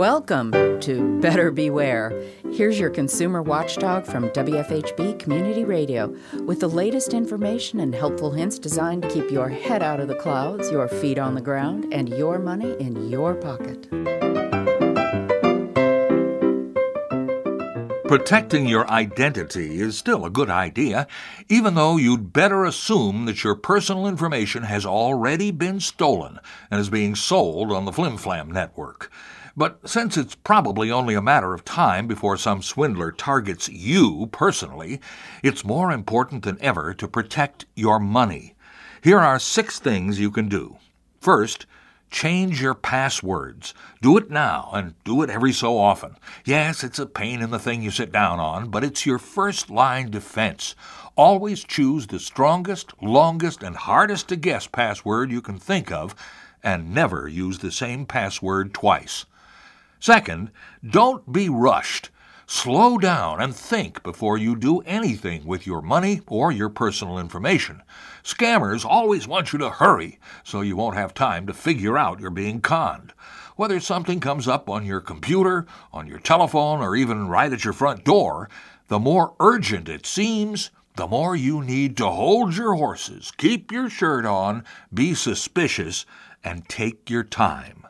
Welcome to Better Beware. Here's your consumer watchdog from WFHB Community Radio with the latest information and helpful hints designed to keep your head out of the clouds, your feet on the ground, and your money in your pocket. Protecting your identity is still a good idea, even though you'd better assume that your personal information has already been stolen and is being sold on the FlimFlam network. But since it's probably only a matter of time before some swindler targets you personally, it's more important than ever to protect your money. Here are six things you can do. First, Change your passwords. Do it now and do it every so often. Yes, it's a pain in the thing you sit down on, but it's your first line defense. Always choose the strongest, longest, and hardest to guess password you can think of, and never use the same password twice. Second, don't be rushed. Slow down and think before you do anything with your money or your personal information. Scammers always want you to hurry, so you won't have time to figure out you're being conned. Whether something comes up on your computer, on your telephone, or even right at your front door, the more urgent it seems, the more you need to hold your horses, keep your shirt on, be suspicious, and take your time.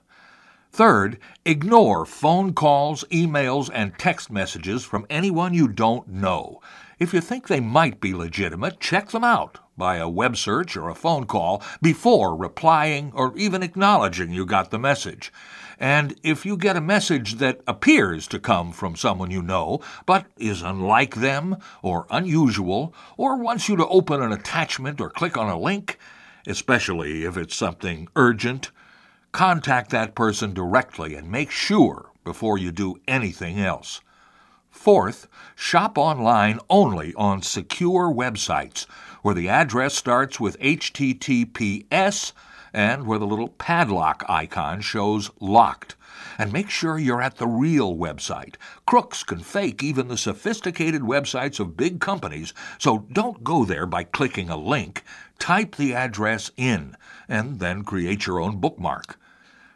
Third, ignore phone calls, emails, and text messages from anyone you don't know. If you think they might be legitimate, check them out by a web search or a phone call before replying or even acknowledging you got the message. And if you get a message that appears to come from someone you know, but is unlike them, or unusual, or wants you to open an attachment or click on a link, especially if it's something urgent, Contact that person directly and make sure before you do anything else. Fourth, shop online only on secure websites where the address starts with HTTPS and where the little padlock icon shows locked. And make sure you're at the real website. Crooks can fake even the sophisticated websites of big companies, so don't go there by clicking a link. Type the address in and then create your own bookmark.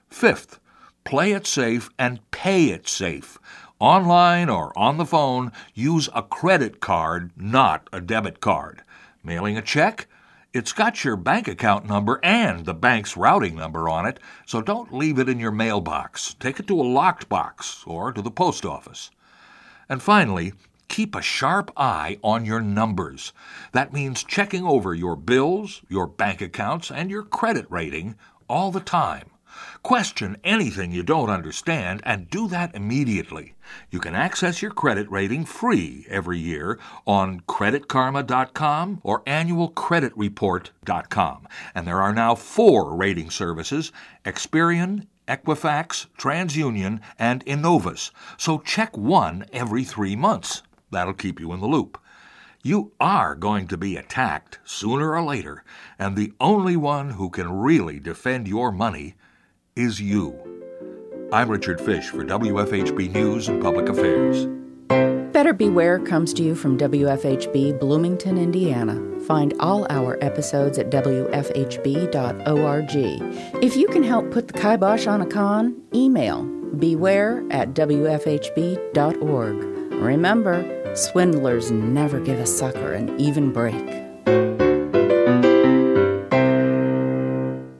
Fifth, play it safe and pay it safe. Online or on the phone, use a credit card, not a debit card. Mailing a check? It's got your bank account number and the bank's routing number on it, so don't leave it in your mailbox. Take it to a locked box or to the post office. And finally, keep a sharp eye on your numbers. That means checking over your bills, your bank accounts, and your credit rating all the time. Question anything you don't understand and do that immediately. You can access your credit rating free every year on creditkarma.com or annualcreditreport.com. And there are now four rating services Experian, Equifax, TransUnion, and Innovis. So check one every three months. That'll keep you in the loop. You are going to be attacked sooner or later, and the only one who can really defend your money is you. I'm Richard Fish for WFHB News and Public Affairs. Better Beware comes to you from WFHB Bloomington, Indiana. Find all our episodes at WFHB.org. If you can help put the kibosh on a con, email beware at WFHB.org. Remember, swindlers never give a sucker an even break.